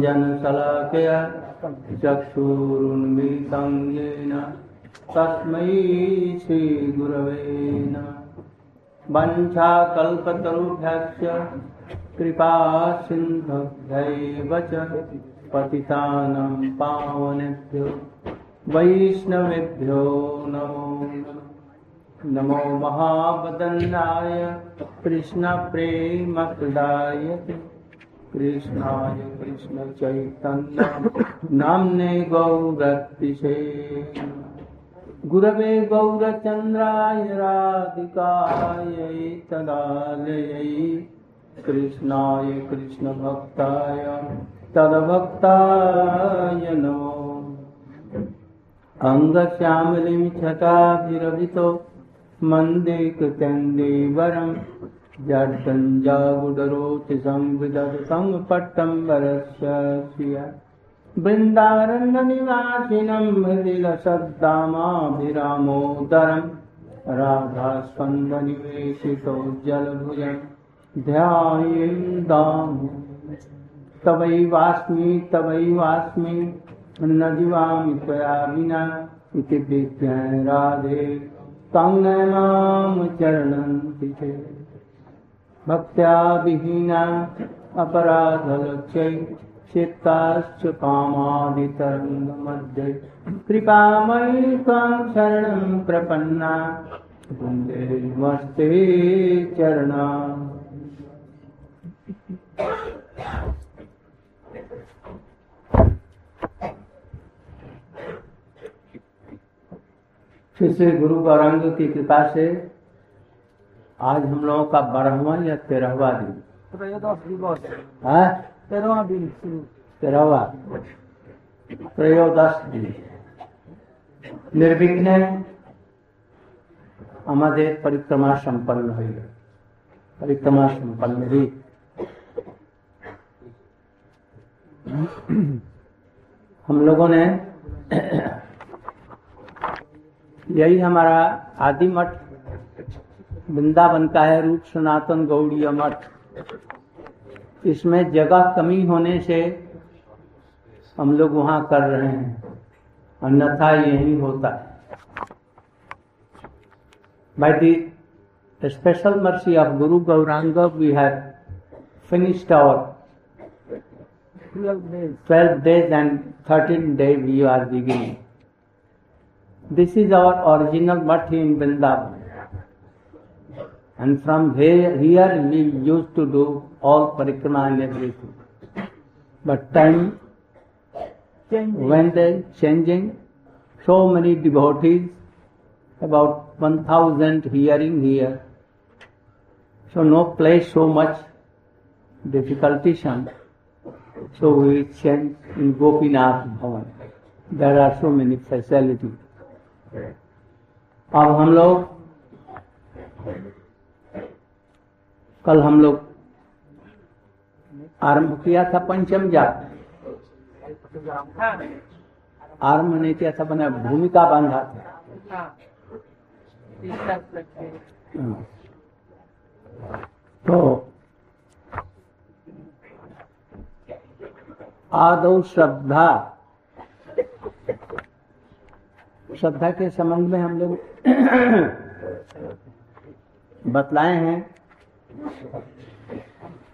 जनशलाकया चक्षुरुन्मिलितं येन। तस्मै श्रीगुरवे नमः। वञ्छाकल्पतरुभ्यश्च कृपा सिन्धुभ्यैव च पतितानां पावनेभ्यो। वैष्णवेभ्यो नमो। नमः नमो महावदन्नाय कृष्णप्रेमप्रदाय कृष्णाय कृष्णचैतन्य नाम्ने गौरतिशे गुरवे गौरचन्द्राय राधिकायै तदालयै कृष्णाय कृष्णभक्ताय तद्भक्ताय अङ्गश्यामलिं छटाभिरभितो मन्दे कृत्यन्देवरं जड्डञ्जागुडरोति संविदतं पट्टम्बरस्य श्रिया बृन्दारण्यनिवासिनं मृदिलसद्दामाभिरामोदरं राधास्पन्दनिवेशितो जलभुजं ध्यायेन् दामु। तवैवास्मि तवैवास्मि न जीवामि त्वया विना इति विज्ञान राधे। तं मां चरणन्ति भक्त्या विहीना अपराधलक्ष्यै चित्ताश्च कामादितरङ्गमध्ये। कृपामयि त्वां शरणं प्रपन्ना। वंदे नमस्ते चरणा फिर से गुरु गौरंग की कृपा से आज हम लोगों का बारहवा या तेरहवा दिन त्रयोदश दिवस है तेरहवा दिन शुरू तेरहवा ত্রয়োদশ দিন নির্বিঘ্নে আমাদের পরিক্রমা সম্পন্ন হইল পরিক্রমা সম্পন্ন हुई हम लोगों ने यही हमारा आदि मठ वृंदावन का है रूप सनातन गौड़ी मठ इसमें जगह कमी होने से हम लोग वहाँ कर रहे हैं। अन्यथा यही होता है। By the special mercy of Guru Gaurang we have finished our twelve days and thirteen day we are beginning this is our original math in Vrindavan And from here, we used to do all parikrama and everything. But time change when they changing, so many devotees, about 1000 hearing here. So no place so much difficulty difficultation. So we change in Gopinath Bhavan. There are so many facilities. अब हम लोग कल हम लोग आरंभ किया था पंचम जाप आरंभ नहीं किया था, बना भूमिका बांधा था। हाँ। तो आदौ श्रद्धा। श्रद्धा के संबंध में हम लोग बतलाए हैं।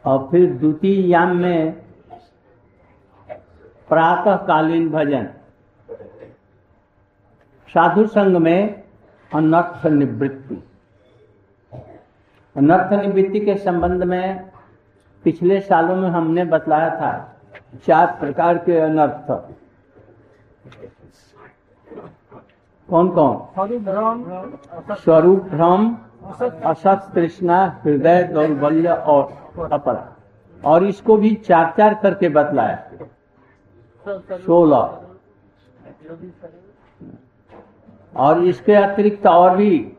और फिर द्वितीय याम में प्रातः कालीन भजन। साधु संघ में अनर्थ निवृत्ति अनर्थ निवृत्ति के संबंध में पिछले सालों में हमने बतलाया था चार प्रकार के अनर्थ। कौन कौन स्वरूप भ्रम असत तृष्णा, हृदय दौर्बल्य और अपरा। और इसको भी चार चार करके बतलाया। सोलह। और इसके अतिरिक्त और भी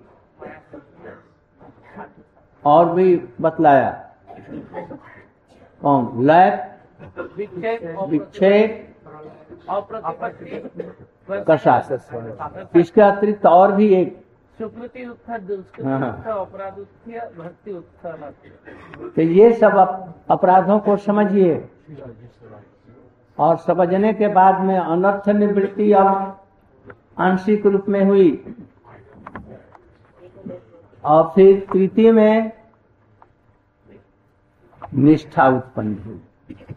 और भी बतलाया। कौन? लय, विक्षेप, कषाय। इसके अतिरिक्त और भी एक सुकृति हाँ। अपराध उत्थान भक्ति तो ये सब अपराधों को समझिए। और समझने के बाद में अनर्थ निवृत्ति अब आंशिक रूप में हुई। और फिर तृतीय में निष्ठा उत्पन्न हुई।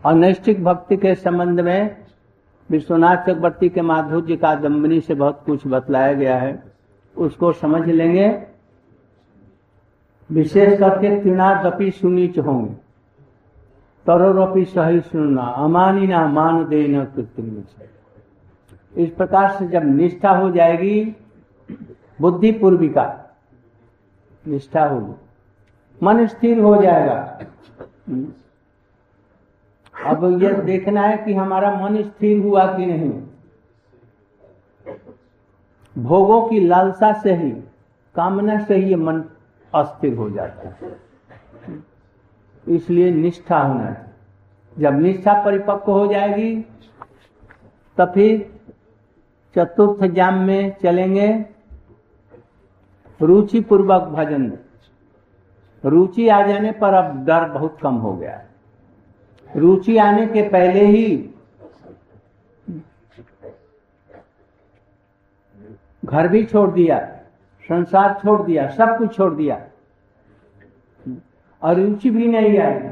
और नैष्ठिक भक्ति के संबंध में विश्वनाथ चक्रवर्ती के माधुर्य का दम्बनी से बहुत कुछ बतलाया गया है। उसको समझ लेंगे। विशेष करके तृणादपि सुनीच होंगे। तरोरपि सही सुनना, अमानी ना मान देना कृत्रिम इस प्रकार से जब निष्ठा हो जाएगी, बुद्धि पूर्विका निष्ठा होगी। मन स्थिर हो जाएगा। अब यह देखना है कि हमारा मन स्थिर हुआ कि नहीं। भोगों की लालसा से ही, कामना से ही मन अस्थिर हो जाता है। इसलिए निष्ठा होना चाहिए जब निष्ठा परिपक्व हो जाएगी तो फिर चतुर्थ जाम में चलेंगे। रुचि पूर्वक भजन। रुचि आ जाने पर अब डर बहुत कम हो गया रुचि आने के पहले ही घर भी छोड़ दिया, संसार छोड़ दिया, सब कुछ छोड़ दिया। और रुचि भी नहीं आई।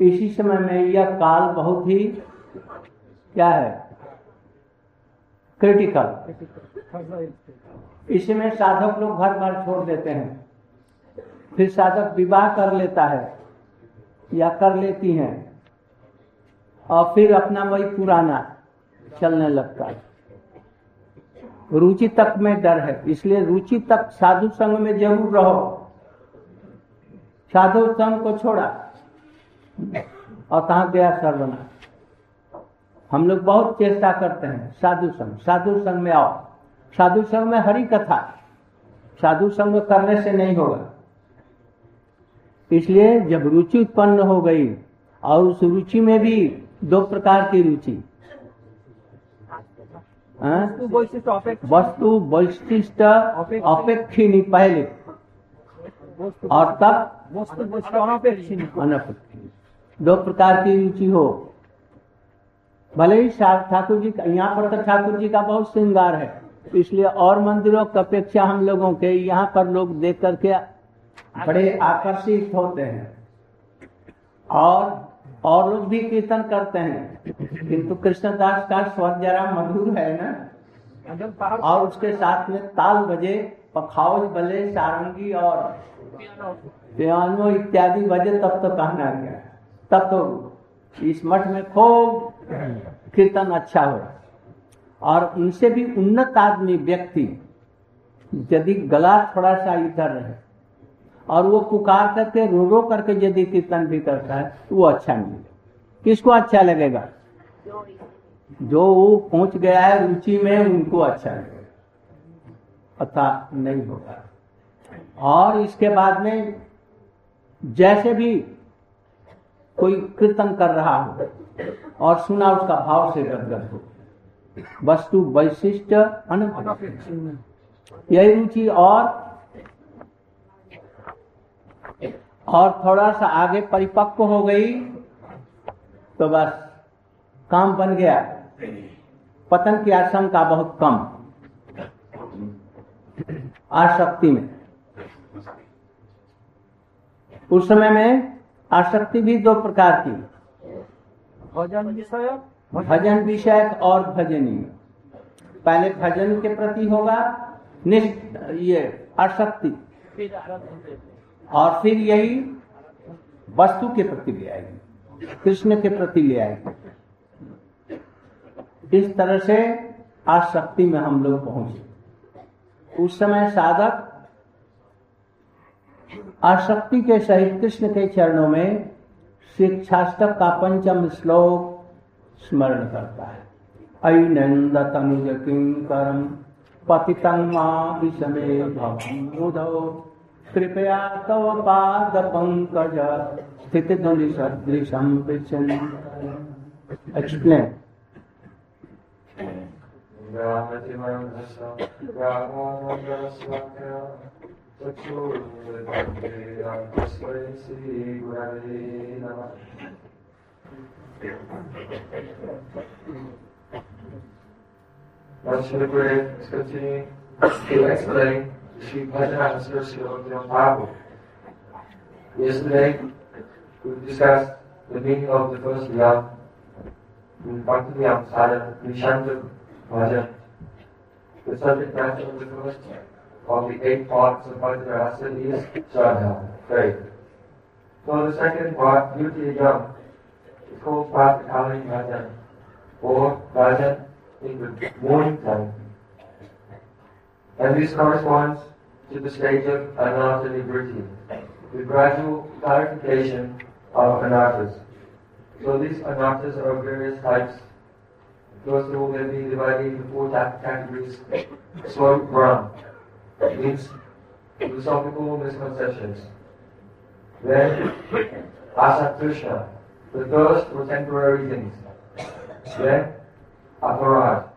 इसी समय में यह काल बहुत ही, क्या है? क्रिटिकल इसमें साधक लोग घर बार छोड़ देते हैं। फिर साधक विवाह कर लेता है, या कर लेती हैं, और फिर अपना वही पुराना चलने लगता है। रुचि तक में डर है। इसलिए रुचि तक साधु संघ में ज़रूर रहो। साधु संघ को छोड़ा। और कहा गया सर्वना हम लोग बहुत चेष्टा करते हैं साधु संघ। साधु संघ में आओ। साधु संघ में हरी कथा। साधु संग करने से नहीं होगा। इसलिए जब रुचि उत्पन्न हो गई, और उस रुचि में भी दो प्रकार की रुचि। वस्तु वैशिष्ट अपेक्षिनी पहले। और तब अनपेक्षिनी। दो प्रकार की रुचि हो। भले ही ठाकुर जी का यहाँ पर तो ठाकुर जी का बहुत श्रृंगार है। इसलिए और मंदिरों की अपेक्षा हम लोगों के यहाँ पर लोग देख करके बड़े आकर्षित होते हैं। और और लोग भी कीर्तन करते हैं। किंतु कृष्णदास का स्वर जरा मधुर है ना? और उसके साथ में ताल बजे पखाउज बले, सारंगी और पियानो इत्यादि बजे, तब तो कहना गया। तब तो इस मठ में खूब कीर्तन अच्छा हो और उनसे भी उन्नत आदमी व्यक्ति। यदि गला थोड़ा सा इधर रहे और वो पुकार करके, रो रो करके यदि कीर्तन भी करता है तो वो अच्छा नहीं किसको अच्छा लगेगा? जो वो पहुँच गया है, रुचि में, उनको अच्छा लगेगा। अथा नहीं होगा। और इसके बाद में, जैसे भी कोई कीर्तन कर रहा हो, और सुना उसका भाव से गदगद हो, वस्तु वैशिष्ट यही रुचि और और थोड़ा सा आगे परिपक्व हो गई तो बस काम बन गया। पतन की आशंका बहुत कम। आसक्ति में। उस समय में आसक्ति भी दो प्रकार की। भजन विषय भजन विषयक और भजनी पहले भजन के प्रति होगा निष्ठ ये आसक्ति और फिर यही वस्तु के प्रति ले आएगी, कृष्ण के प्रति ले आएगी। इस तरह से आसक्ति में हम लोग पहुँचे। उस समय साधक आसक्ति के सहित कृष्ण के चरणों में शिक्षाष्टक का पंचम श्लोक स्मरण करता है। ऐनंद तनुज किंकरम पतितं माँ विषमे भवमुदौ कृपया तव पाद पंकज स्थित ध्वनि सदृशम विचन explain Gurudev is to explain the Sri Bhajana Srila Thakur. Yesterday, we discussed the meaning of the first yam, Bhakti Yam Sadhana, Nishanta Bhajan. The subject matter of the first of the eight parts of Bhajana Rahasya is Shraddha, faith. So the second part, Beauty Yam, is called Pratikali Bhajan, or Bhajan in the morning time. And this corresponds to the stage of Anartha Nivriti, the gradual clarification of anarthas. So these anarthas are of various types. First of all, they'll be divided into four categories. Swarup Brahm means philosophical misconceptions. Then Asatrishna, the thirst for temporary things. Then aparad,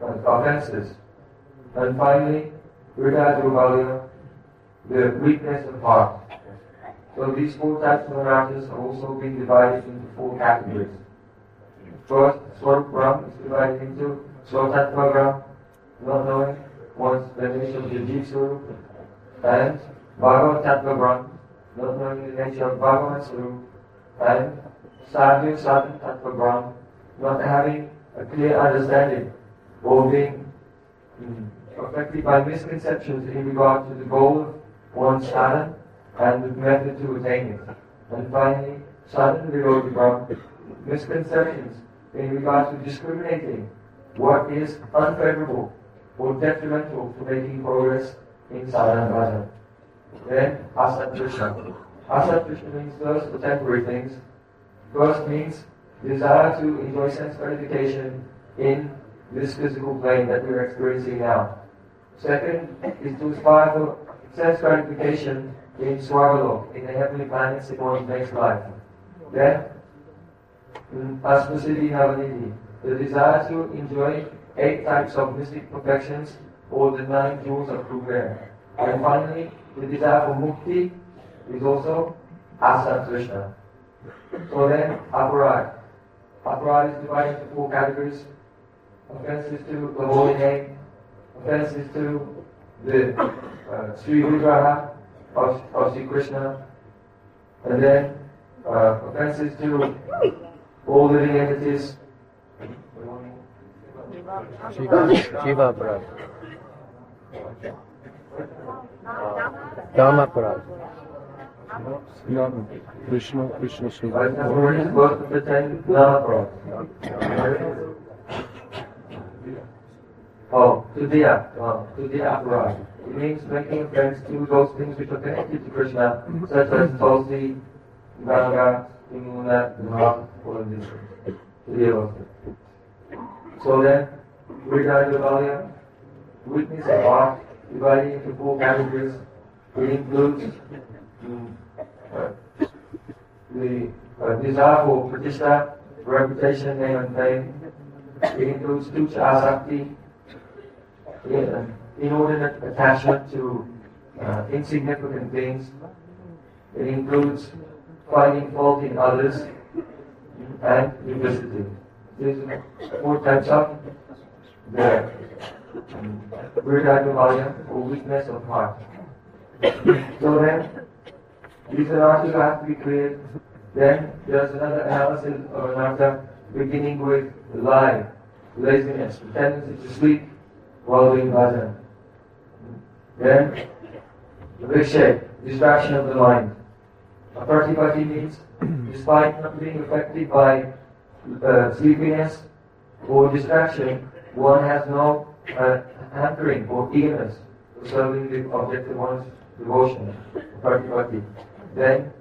offenses. And finally, Durvalya, the weakness of heart. So these four types of anarthas have also been divided into four categories. First, Swarup is divided into Swatatva Brahm, not knowing one's definition of the Jiv and Bhagavat Tattva not knowing the nature of Bhagavan Sarup, and Sadhu Sadhu Tattva not having a clear understanding or being hmm, affected by misconceptions in regard to the goal of one's sadhana and the method to attain it. And finally, sadhana Virodhi Brahm, misconceptions in regard to discriminating what is unfavorable or detrimental to making progress in sadhana bhajan. Then, asatrishna. Asatrishna means thirst for temporary things. First means desire to enjoy sense gratification in this physical plane that we're experiencing now. Second is to aspire for self-gratification in Swargalok, in the heavenly planets in one's next life. Then, mm, Asmasidi Navanidhi, the desire to enjoy eight types of mystic perfections or the nine jewels of true. And finally, the desire for mukti is also Asa Krishna. So then, aparad. Aparad is divided into four categories. Offenses to the holy name, offenses to the uh, Sri Vigraha of, of Sri Krishna, and then uh, offenses to all living entities. Shiva, Shiva Parad. Dharma Parad. Krishna, Krishna Shiva. Right, that's where it's supposed to pretend Namaprad. Oh, to the uh, to the aparad. It means making friends to those things which are connected to Krishna, such as Tulsi, Ganga, Yamuna, Dham, all of these things. The. So then, regarding Valya, weakness of heart, dividing into four categories. It includes mm, uh, the uh, desire for pratishtha, reputation, name and fame. It includes tucha asakti, inordinate attachment to uh, insignificant things. It includes finding fault in others and. These are four types of the Vridagamaya or weakness of heart. So then, these anarthas have to be cleared. Then there's another analysis of anartha beginning with lie, laziness, tendency to sleep doing bhajan. Then the vikshe, distraction of the mind. A pratipati means despite not being affected by uh, sleepiness or distraction, one has no uh, hankering or eagerness for serving the object of one's devotion, pratipati. Then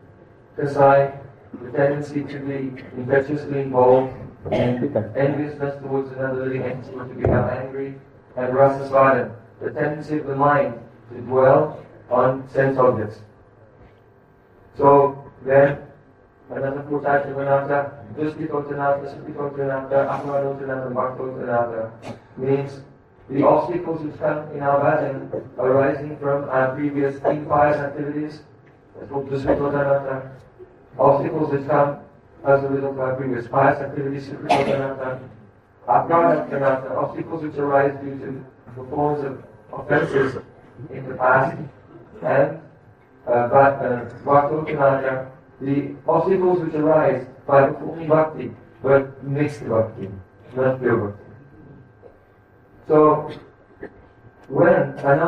kasai, the tendency to be impetuously involved in enviousness towards another living entity to become angry, and rasasvada, the tendency of the mind to dwell on sense objects. So then, anartha, duskitotanatha, supitotanatha, aparadotanatha, bhaktotanatha, means the obstacles which come in our bhajan arising from our previous impious activities, duskitotanatha, obstacles which come as a result of our previous pious activities, anatta, aparadha anatta, obstacles which arise due to the performance of offenses in the past, and uh, uh, the obstacles which arise by performing bhakti, but mixed bhakti, not pure bhakti. So, when an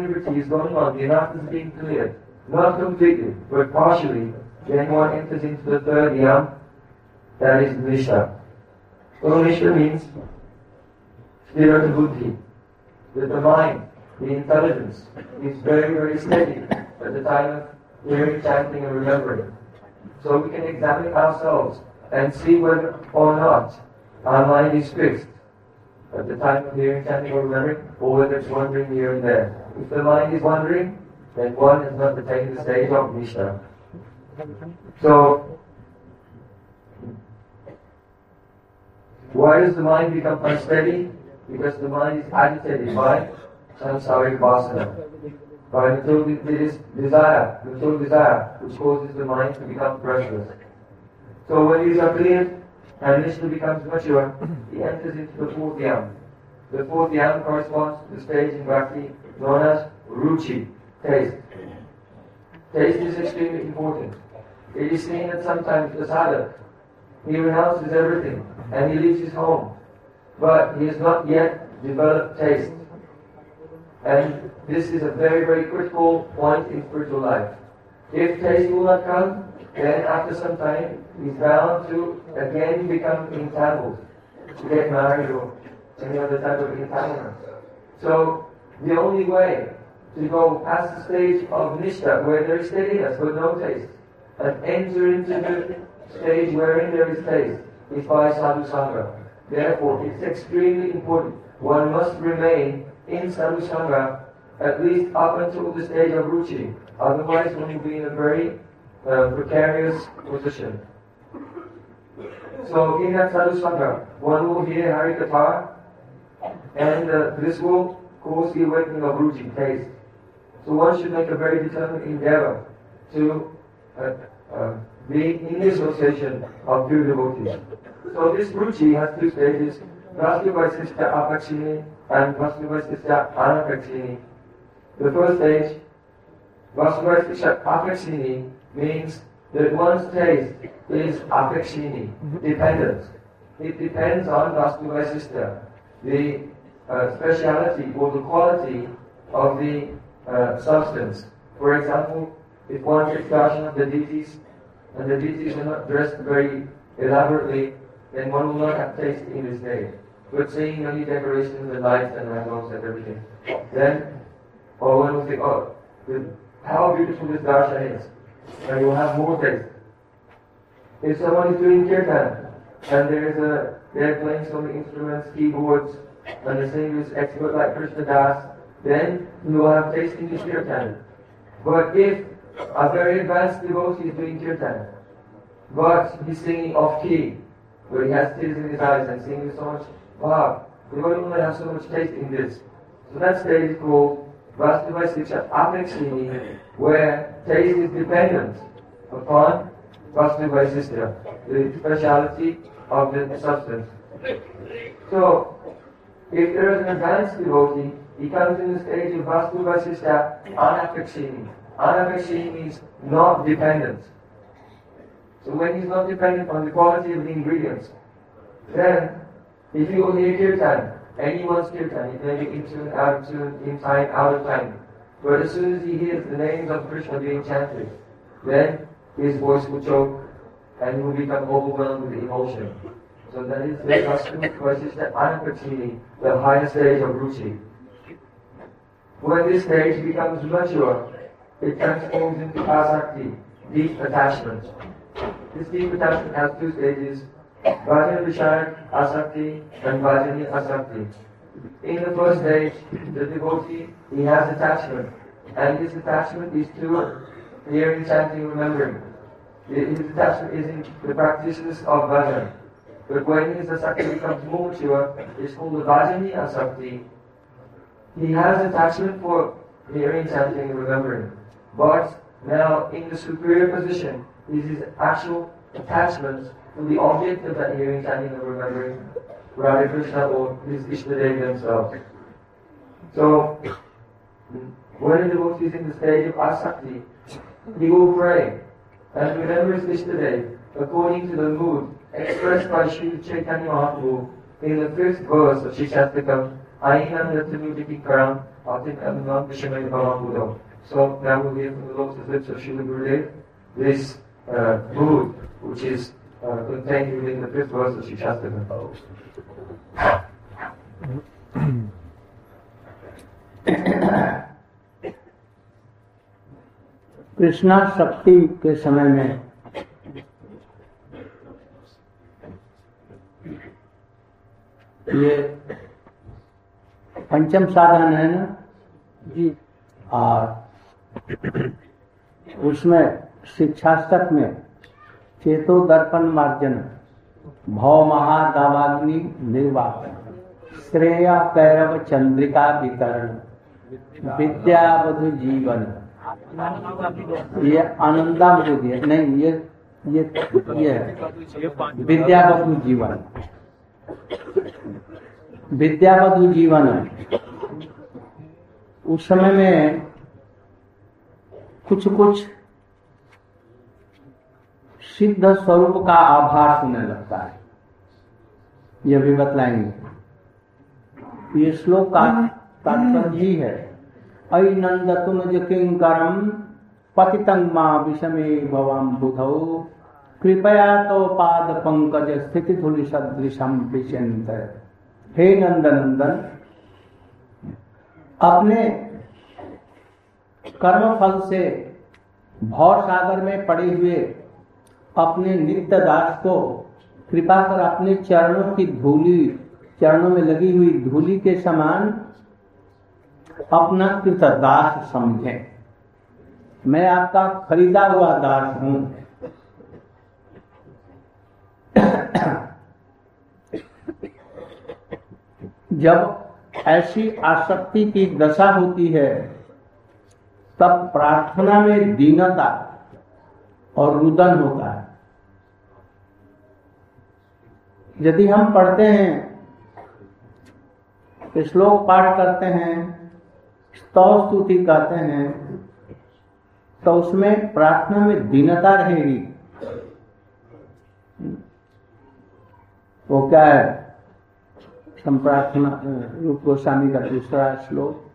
liberty is going on, the anatta is being cleared, not completely, but partially, then one enters into the third yam, that is Nishta. Nishta means spirit buddhi, that the mind, the intelligence, is very, very steady at the time of hearing, chanting, and remembering. So we can examine ourselves and see whether or not our mind is fixed at the time of hearing, chanting, or remembering, or whether it's wandering here and there. If the mind is wandering, then one has not attained the stage of Nishta. So, why does the mind become unsteady? Because the mind is agitated by samsaric vasana, by material desire, material desire, which causes the mind to become restless. So when these are cleared and Vishnu becomes mature, he enters into the fourth yam. The fourth yam corresponds to the stage in Bhakti known as Ruchi, taste. Taste is extremely important. It is seen that sometimes the sadhak, he renounces everything and he leaves his home, but he has not yet developed taste. And this is a very, very critical point in spiritual life. If taste will not come, then after some time, he's bound to again become entangled, to get married or any other type of entanglement. So, the only way to go past the stage of nishta, where there is steadiness but no taste, and enter into the stage wherein there is taste, is by sadhu sangha. Therefore, it's extremely important. One must remain in sadhu sangha at least up until the stage of ruchi. Otherwise, one will be in a very uh, precarious position. So, in that sadhu sangha, one will hear Hari Katha, and uh, this will cause the awakening of ruchi, taste. So one should make a very determined endeavor to uh, uh, be in the association of pure devotees. So this ruchi has two stages, Vasudvaisishta Apekshini and Vasudvaisishta Anapekshini. The first stage, Vasudvaisishta Apekshini, means that one's taste is Apekshini, dependent. It depends on Vastu Vasishta, the uh, speciality or the quality of the uh, substance. For example, if one takes darshan of the deities, and the deities are not dressed very elaborately, then one will not have taste in this day. But seeing only decorations and lights and rainbows and everything, then, or one will think, oh, how beautiful this darshan is, and you will have more taste. If someone is doing kirtan, and there is a, they're playing some instruments, keyboards, and the singer is expert like Krishna Das, then you will have taste in this kirtan. But if a very advanced devotee is doing kirtan, but he's singing off key, where he has tears in his eyes and singing so much bhav, the will not have so much taste in this. So that stage is called Vastu Vasishta Apekshini, where taste is dependent upon Vastu Vasishta, the speciality of the substance. So, if there is an advanced devotee, he comes in the stage of Vastu Vasishta Anapekshini. Anapekshini means not dependent. So when he's not dependent on the quality of the ingredients, then if you hear kirtan, anyone's kirtan, it may be in tune, out of tune, in time, out of time. But as soon as he hears the names of Krishna being chanted, then his voice will choke and he will become overwhelmed with emotion. So that is the Vastu Vasishta Anapekshini, the highest stage of Ruchi. When this stage becomes mature, it transforms into asakti, deep attachment. This deep attachment has two stages, Vajra Vishaya Asakti and Vajani Asakti. In the first stage, the devotee, he has attachment, and this attachment is to hearing, chanting, remembering. His attachment is in the practices of bhajan. But when his asakti becomes more mature, it's called the Vajani Asakti, he has attachment for hearing, chanting, remembering. But now, in the superior position, is his actual attachments to the object of that hearing, chanting, and remembering Radha Krishna or his Ishtadev themselves. So, when a devotee is in the stage of asakti, he will pray and remember his Ishtadev according to the mood expressed by Sri Chaitanya Mahaprabhu in the fifth verse of Shikshastakam, Ainam Yatanudiki Karam, Vishamay Bhavam Buddha. So now we'll hear from the lotus lips of Srila Gurudev this uh, mood which is uh, contained within the fifth verse of Shikshastakam. Krishna शक्ति के समय में ये पंचम साधन है ना जी और उसमें शिक्षास्तक में चेतो दर्पण मार्जन, भव महादावाग्नि निर्वापन, श्रेय कैरव चंद्रिका वितरण, विद्यावधु जीवन। ये आनंदामृत है। नहीं, ये ये ये विद्यावधु जीवन। विद्यावधु जीवन। उस समय में कुछ कुछ सिद्ध स्वरूप का आभास होने लगता है। यह भी बतलाएँगे। ये श्लोक का तात्पर्य ही है। अय नंद तुम किंकरम पतितंग माँ विषमे भवम बुधौ। कृपया तो पाद पंकज स्थिति धुलि सदृशम विचंत हे नंद नंदन अपने कर्म फल से भव सागर में पड़े हुए अपने नित्य दास को कृपा कर अपने चरणों की धूली, चरणों में लगी हुई धूली के समान अपना कृत दास समझे। मैं आपका खरीदा हुआ दास हूँ। जब ऐसी आसक्ति की दशा होती है तब प्रार्थना में दीनता और रुदन होता है। यदि हम पढ़ते हैं, श्लोक पाठ करते हैं, स्तव स्तुति कहते हैं तो उसमें प्रार्थना में दीनता रहेगी। वो क्या है? संप्रार्थना, रूप गोस्वामी का दूसरा श्लोक।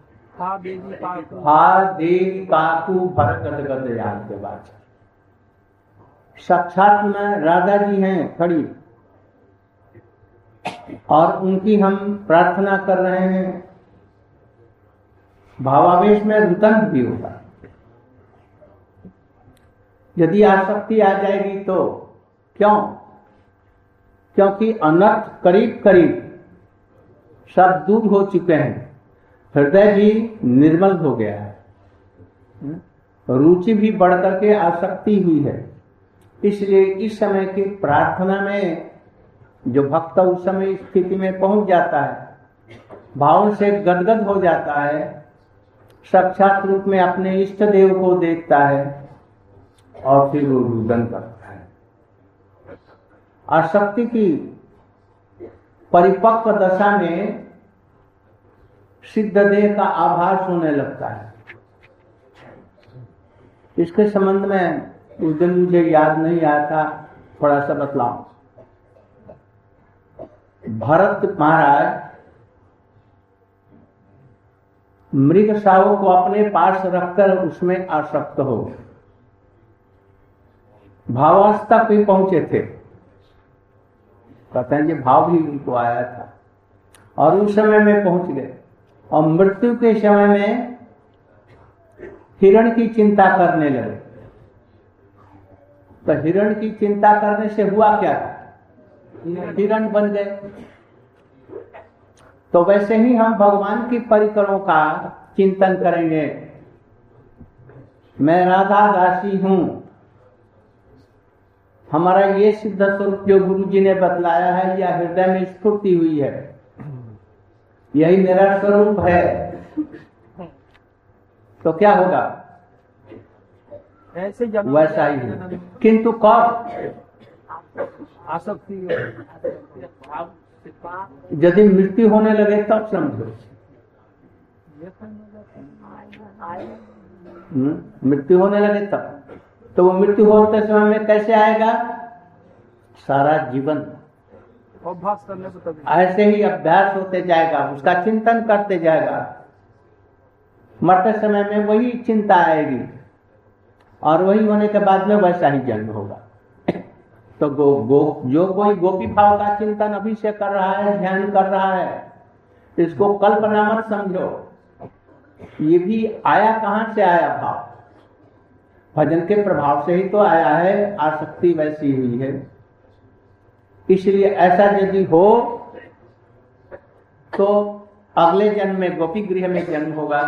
हा साक्षात में राधा जी हैं, खड़ी। और उनकी हम प्रार्थना कर रहे हैं। भावावेश में रुदन भी होगा। यदि आसक्ति आ जाएगी तो क्यों? क्योंकि अनर्थ करीब करीब सब दूर हो चुके हैं। हृदय भी निर्मल हो गया है। रुचि भी बढ़ करके आसक्ति हुई है। इसलिए इस समय की प्रार्थना में जो भक्त उस समय स्थिति में पहुँच जाता है, भाव से गदगद हो जाता है, साक्षात रूप में अपने इष्ट देव को देखता है और फिर वो रुदन करता है। आसक्ति की परिपक्व दशा में सिद्ध देह का आभास होने लगता है। इसके संबंध में उस दिन मुझे याद नहीं आया था थोड़ा सा बतलाऊ भरत महाराज मृग सावों को अपने पास रखकर उसमें आसक्त हो गए। भावावस्था पे पहुँचे थे। कहते हैं कि भाव भी उनको आया था। और उस समय में पहुँच गए। और मृत्यु के समय में हिरण की चिंता करने लगे। तो हिरण की चिंता करने से हुआ क्या? हिरण बन गए। तो वैसे ही हम भगवान की परिकरों का चिंतन करेंगे। मैं राधा दासी हूँ। हमारा ये सिद्ध स्वरूप जो गुरु जी ने बतलाया है या हृदय में स्फूर्ति हुई है। यही मेरा स्वरूप है। तो क्या होगा? ऐसे वैसा ही है किंतु कब आसक्ति यदि मृत्यु होने लगे तब समझो। हम्म, मृत्यु होने लगे तब। तो वो मृत्यु होते समय में कैसे आएगा? सारा जीवन। अभ्यास करने को तभी। ऐसे ही अभ्यास होते जाएगा, उसका चिंतन करते जाएगा। मरते समय में वही चिंता आएगी। और वही होने के बाद में वैसा ही जन्म होगा। तो गो गो, जो कोई गोपी भाव का चिंतन अभी से कर रहा है, ध्यान कर रहा है, इसको कल्पना मत समझो। ये भी आया कहाँ से आया भाव? भजन के प्रभाव से ही तो आया है, आसक्ति वैसी हुई है। इसलिए ऐसा यदि हो तो अगले जन्म में, गोपी गृह में जन्म होगा।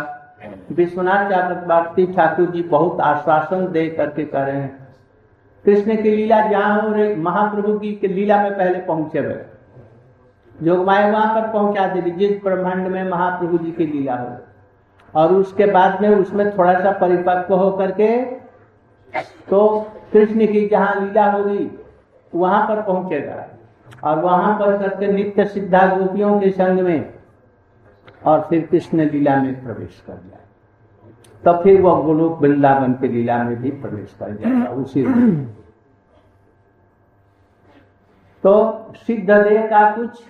विश्वनाथ चक्रवर्ती ठाकुर जी बहुत आश्वासन दे करके कह रहे हैं, कृष्ण की लीला जहाँ हो रही, महाप्रभु की की लीला में पहले पहुँचे हुए जोगमाया वहाँ पर पहुँचा देगी जिस ब्रह्मांड में महाप्रभु जी की लीला हो। और उसके बाद में उसमें थोड़ा सा परिपक्व हो करके तो कृष्ण की जहाँ लीला होगी वहाँ पर पहुंचेगा और वहाँ पर करके नित्य सिद्धा गोपियों के संग में और फिर कृष्ण लीला में प्रवेश कर जाए तो फिर वह गोलोक वृंदावन की लीला में भी प्रवेश कर जाएगा उसी तो सिद्ध देह का कुछ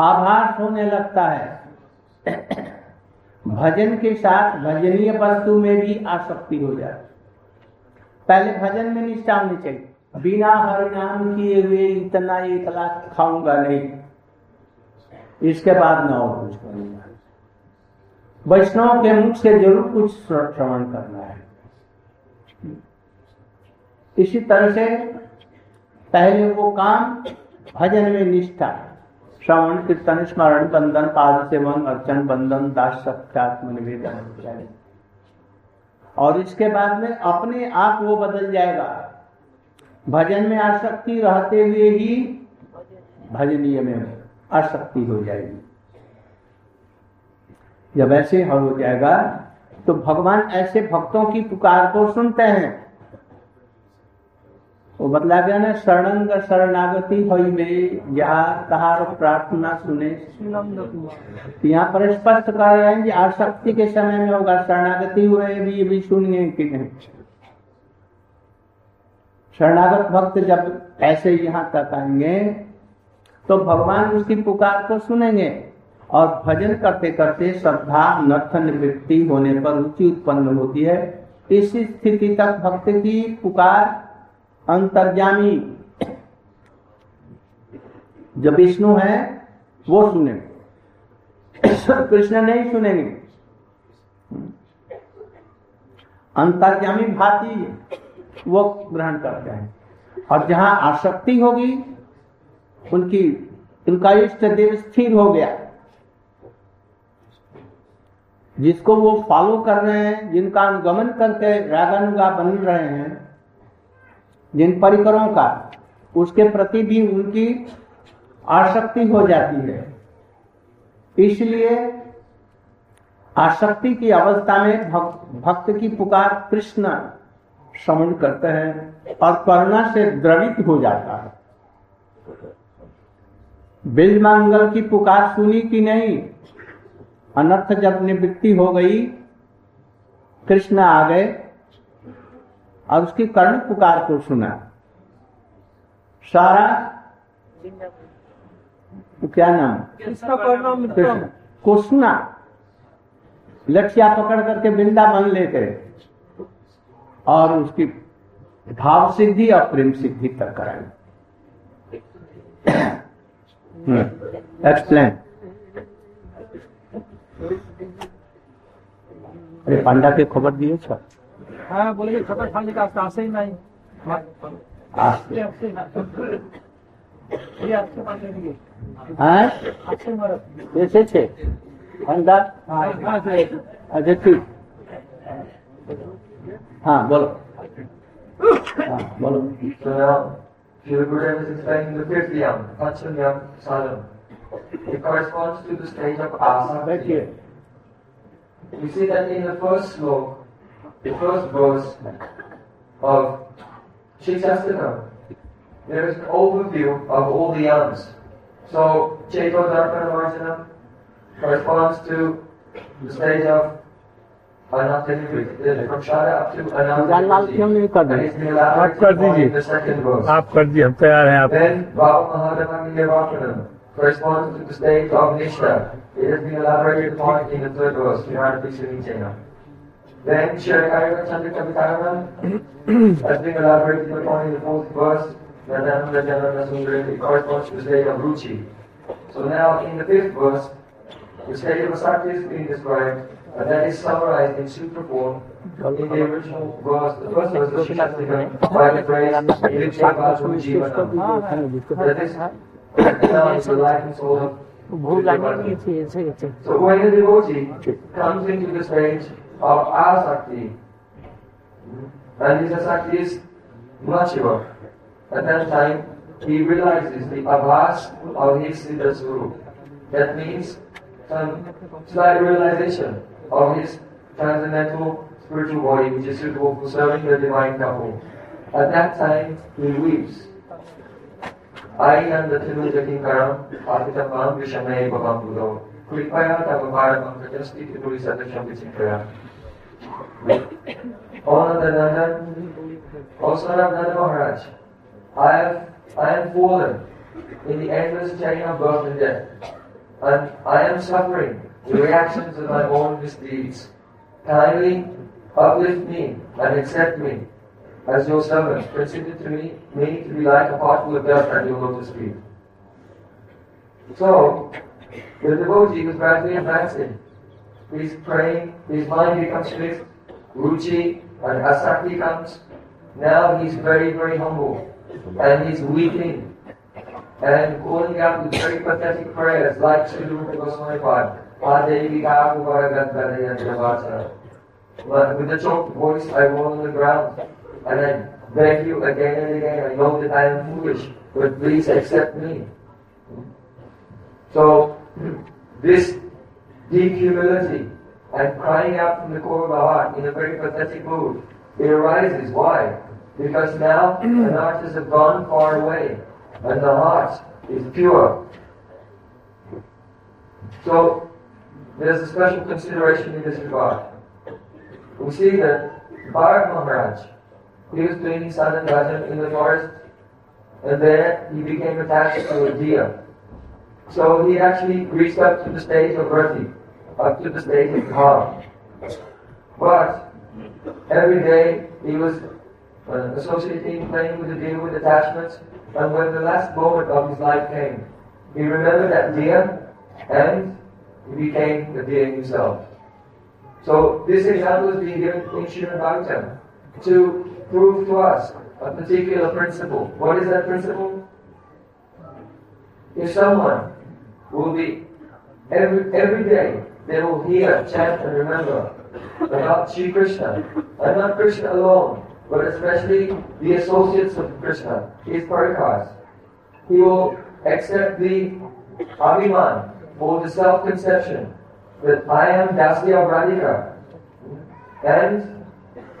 आभास होने लगता है। भजन के साथ भजनीय वस्तु में भी आसक्ति हो जाती पहले भजन में निष्ठा होनी चाहिए। बिना हरिनाम किए हुए इतना एक लाख खाऊँगा नहीं। इसके बाद में और कुछ करूँगा। वैष्णव के मुख से ज़रूर कुछ श्रवण करना है। इसी तरह से पहले वो काम भजन में निष्ठा, श्रवण, कीर्तन, स्मरण, बंधन, पाद सेवन, अर्चन, बंधन, दास, सत्यात्म, निवेदन और इसके बाद में अपने आप वो बदल जाएगा। भजन में आसक्ति रहते हुए ही भजनीय में आसक्ति हो जाएगी। जब ऐसे हो जाएगा तो भगवान ऐसे भक्तों की पुकार को सुनते हैं। वो बतला गया ना, शरणंग शरणागति हुई में जहाँ तहार प्रार्थना सुने। तो यहाँ पर स्पष्ट कर रहे हैं कि आसक्ति के समय में होगा, शरणागति हुए भी भी सुनिए कि नहीं। शरणागत भक्त जब ऐसे यहाँ तक आएँगे तो भगवान उसकी पुकार को सुनेंगे और भजन करते करते श्रद्धा, नर्थ निवृत्ति होने पर रुचि उत्पन्न होती है। इस स्थिति तक भक्त की पुकार अंतर्जामी जो विष्णु है, वो सुने कृष्ण नहीं सुनेंगे। अंतर्जामी भांति वो ग्रहण करते हैं। और जहाँ आसक्ति होगी उनकी उनका इष्ट देव स्थिर हो गया। जिसको वो फॉलो कर रहे हैं जिनका अनुगमन करके रागानुगा बन रहे हैं जिन परिकरों का उसके प्रति भी उनकी आसक्ति हो जाती है। इसलिए आसक्ति की अवस्था में भक्त, भक्त की पुकार कृष्ण समझ करते हैं और करुणा से द्रवित हो जाता है। बिल मंगल की पुकार सुनी कि नहीं? अनर्थ जब निवृत्ति हो गई कृष्ण आ गए और उसकी कर्ण पुकार को सुना। सारा क्या नाम? कृष्ण। को सुना लक्ष्या पकड़ करके वृंदावन ले गए। और उसकी भाव सिद्धि और प्रेम सिद्धि तक कराई। एक्सप्लेन अरे पांडा के खबर दिए छ। हाँ बोले खबर खाने का आशा ही नहीं। आज ये ये आपसे मान लेंगे हाँ? आपसे मरद ऐसे छे? पांडा? हाँ हाँ से अच्छा ठीक হ্যাঁ বলো বলো So now, Shiva Guru is explaining the fifth yam, Pancham Sadam. It corresponds to the stage of asakti. You see that in the first sloka, the first verse of Shikshasana, there is an overview of all the yams. So, Chaito Dharpana corresponds to the stage of أنا Jawaharlal क्यों नहीं कर दिए आप कर दीजिए आप कर दीजिए. हम तैयार हैं आप corresponds to the state of Nishta. It has been elaborated upon in the third verse, 316 Chena. Then Shirakaryava Chandrakavitayana has been elaborated upon in the fourth verse, Radhananda Janana Sundari. Corresponds to the state of Ruchi. So now in the fifth verse, the state of Asakti is being described and that is summarized in Sutra form in the original verse, the first verse of Shishastika by the phrase Yudhikshevasum Jivanam. That is, now is the life and soul of So when the devotee comes into the stage of Asakti, and his Asakti is Machiva, at that time he realizes the Abhas of his Siddha That means some slight realization of his transcendental spiritual body which is suitable for serving the divine couple. At that time he weeps. Ayan datinu jating karam, apitam mam vishamay babam budo. Kripaya tavaparamam kajasti tituri sadasham vichikraya. Onandanandan, O son of Nanda Maharaj, I have, I am fallen in the endless chain of birth and death, and I am suffering the reactions of my own misdeeds. Kindly uplift me and accept me as your servant. Consider to me, me to be like a particle of dust at your lotus feet. So, the devotee was gradually advancing. He's praying, his mind becomes fixed, ruchi and asakti comes. Now he's very, very humble. And he's weeping and calling out with very pathetic prayers like Sri Rupa Goswami Kaku Varagat Vadaya Javasa. But with a choked voice, I roll on the ground and I beg you again and again. I know that I am foolish, but please accept me. So, this deep humility and crying out from the core of our heart in a very pathetic mood, it arises. Why? Because now the artists have gone far away and the heart is pure. So, there's a special consideration in this regard. We see that Bharat Maharaj, he was doing his sadhana bhajan in the forest, and there he became attached to a deer. So he actually reached up to the stage of rati, up to the stage of bhav. But every day he was uh, associating, playing with the deer with attachments, and when the last moment of his life came, he remembered that deer, and he became the being himself. So this example is being given in Srimad Bhagavatam to prove to us a particular principle. What is that principle? If someone will be every every day they will hear, chant, and remember about Sri Krishna, and not Krishna alone, but especially the associates of Krishna, his parikars. He will accept the abhiman or the self-conception that I am Dasya Radhika. And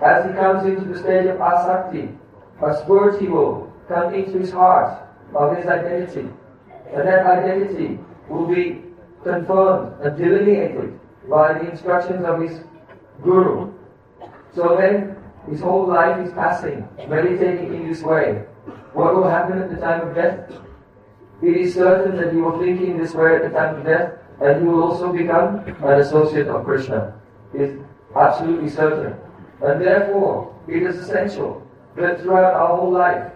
as he comes into the stage of asakti, a spirituality will come into his heart of his identity. And that identity will be confirmed and delineated by the instructions of his guru. So then his whole life is passing, meditating in this way. What will happen at the time of death? It is certain that he think in this way at the time of death, and he will also become an associate of Krishna. It's absolutely certain. And therefore, it is essential that throughout our whole life,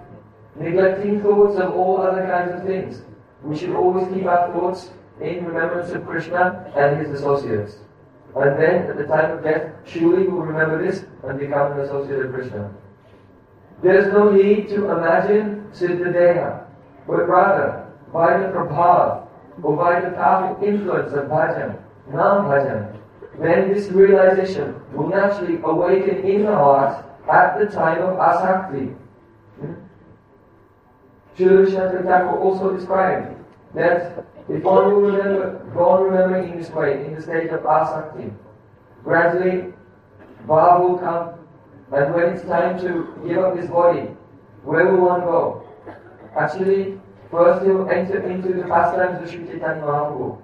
neglecting thoughts of all other kinds of things, we should always keep our thoughts in remembrance of Krishna and his associates. And then, at the time of death, surely we will remember this and become an associate of Krishna. There is no need to imagine Siddhadeha, but rather, by the prabhav, or by the powerful influence of bhajan, nam bhajan, then this realization will naturally awaken in the heart at the time of asakti. Srila Shantar also described that if one will remember, go on remembering in this way, in the state of asakti, gradually bhav will come, and when it's time to give up this body, where will one go? actually first he'll enter into the pastimes of Sri Chaitanya Mahaprabhu.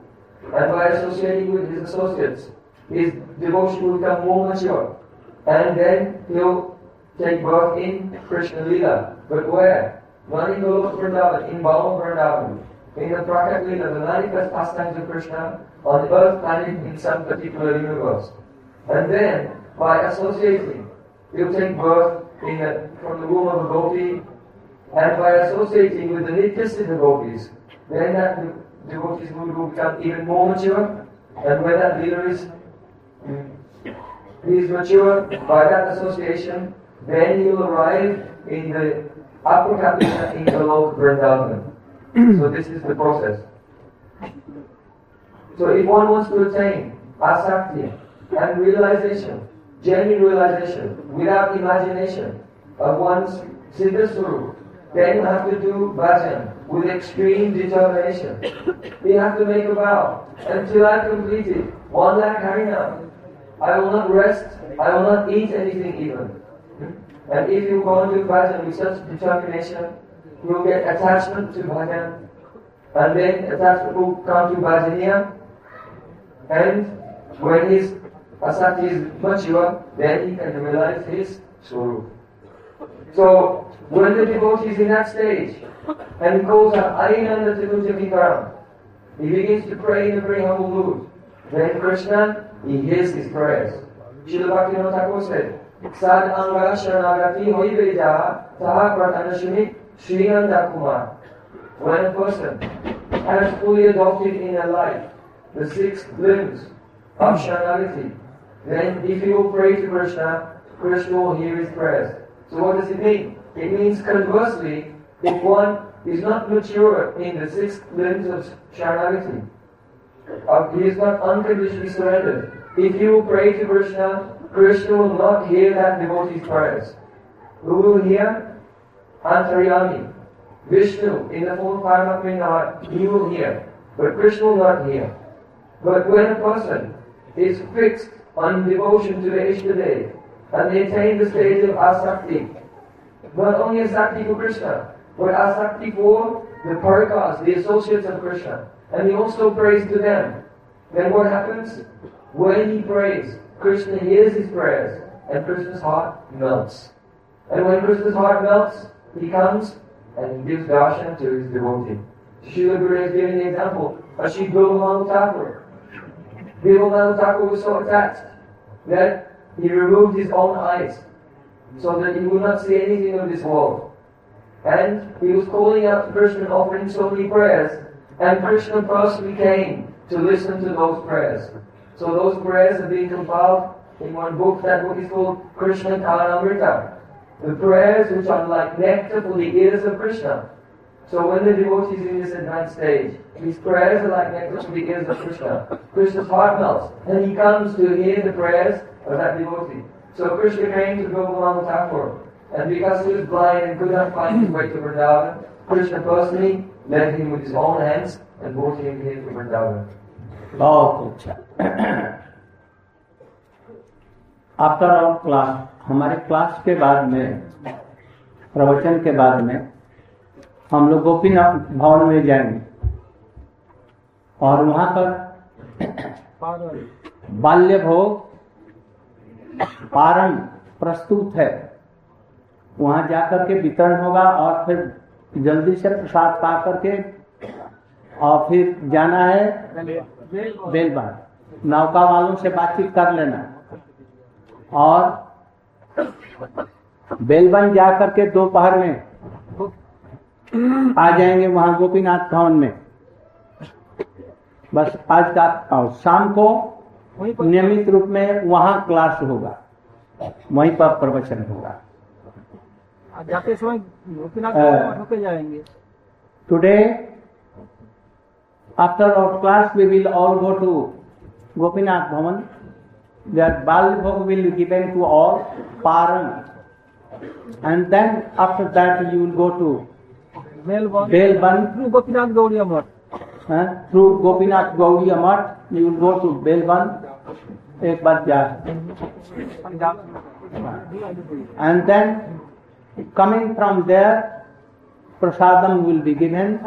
And by associating with his associates, his devotion will become more mature. And then he'll take birth in Krishna Lila. But where? Not in Golok Vrindavan, in Balav Vrindavan. In the Prakat Lila, the manifest pastimes of Krishna on the earth planet in some particular universe. And then, by associating, he'll take birth in the, from the womb of a gopi, and by associating with the Nityasya devotees, then that de- devotees will will become even more mature, and when that leader is, is mature by that association, then he will arrive in the upper Kapila in the Lok Vrindavan. so this is the process. So if one wants to attain asakti and realization, genuine realization, without imagination of one's Siddha then you have to do bhajan with extreme determination. You have to make a vow. Until I complete it, one lakh harinam, I will not rest, I will not eat anything even. Hmm? And if you go into bhajan with such determination, you will get attachment to bhajan, and then attachment will come to bhajaniya, and when his asakti is mature, then he can realize his swarup. So, when the devotee is in that stage, and he calls out Arinanda Tanuja Vikaram, he begins to pray in a very humble mood. Then Krishna, he hears his prayers. Srila Bhaktivinoda Thakur said, Sad anga sharanagati hoibe ja taha pratanashimi Srinanda Kumar. When a person has fully adopted in their life the six limbs of sharanagati, then if he will pray to Krishna, Krishna will hear his prayers. So what does it mean? It means conversely, if one is not mature in the six limbs of sharanagati, uh, he is not unconditionally surrendered. If you pray to Krishna, Krishna will not hear that devotee's prayers. Who will hear? Antaryami. Vishnu, in the form of Paramatma, he will hear. But Krishna will not hear. But when a person is fixed on devotion to the Ishtadev, and they attain the stage of asakti, not only asakti for Krishna, but asakti for the parikas, the associates of Krishna, and he also prays to them. Then what happens? When he prays, Krishna hears his prayers, and Krishna's heart melts. And when Krishna's heart melts, he comes and he gives darshan to his devotee. Srila Guru is giving the example of Sri Bilvamangal Thakur. Bilvamangal Thakur was so attached that he removed his own eyes so that he would not see anything of this world. And he was calling out to Krishna offering so many prayers, and Krishna personally came to listen to those prayers. So those prayers have been compiled in one book. That book is called Krishna Karnamrita. The prayers which are like nectar for the ears of Krishna. So when the devotee is in this advanced stage, his prayers are like nectar for the ears of Krishna. Krishna's heart melts, and he comes to hear the prayers of that devotee. So Krishna came to Gopalan Thakur, and because he was blind and could not find his way to Vrindavan, Krishna personally led him with his own hands and brought him here to Vrindavan. बहुत अच्छा after our class हमारे class के बाद में प्रवचन के बाद में हम लोग गोपीनाथ भवन में जाएँगे। और वहाँ पर बाल्य भोग पारण प्रस्तुत है। वहाँ जाकर के वितरण होगा और फिर जल्दी से प्रसाद पा करके और फिर जाना है बेलबन नौका वालों से बातचीत कर लेना। और बेलबन जा करके दोपहर में आ जाएँगे वहाँ गोपीनाथ भवन में। बस आज का और शाम को नियमित रूप में वहाँ क्लास होगा। वहीं पर प्रवचन होगा। जाते समय Gopinath today after our class we will all go to Gopinath Bhavan bal bhog will given to all पारंग and then after that you will go to through Gopinath Gaudiya math you एक बार and then coming from there prasadam will be given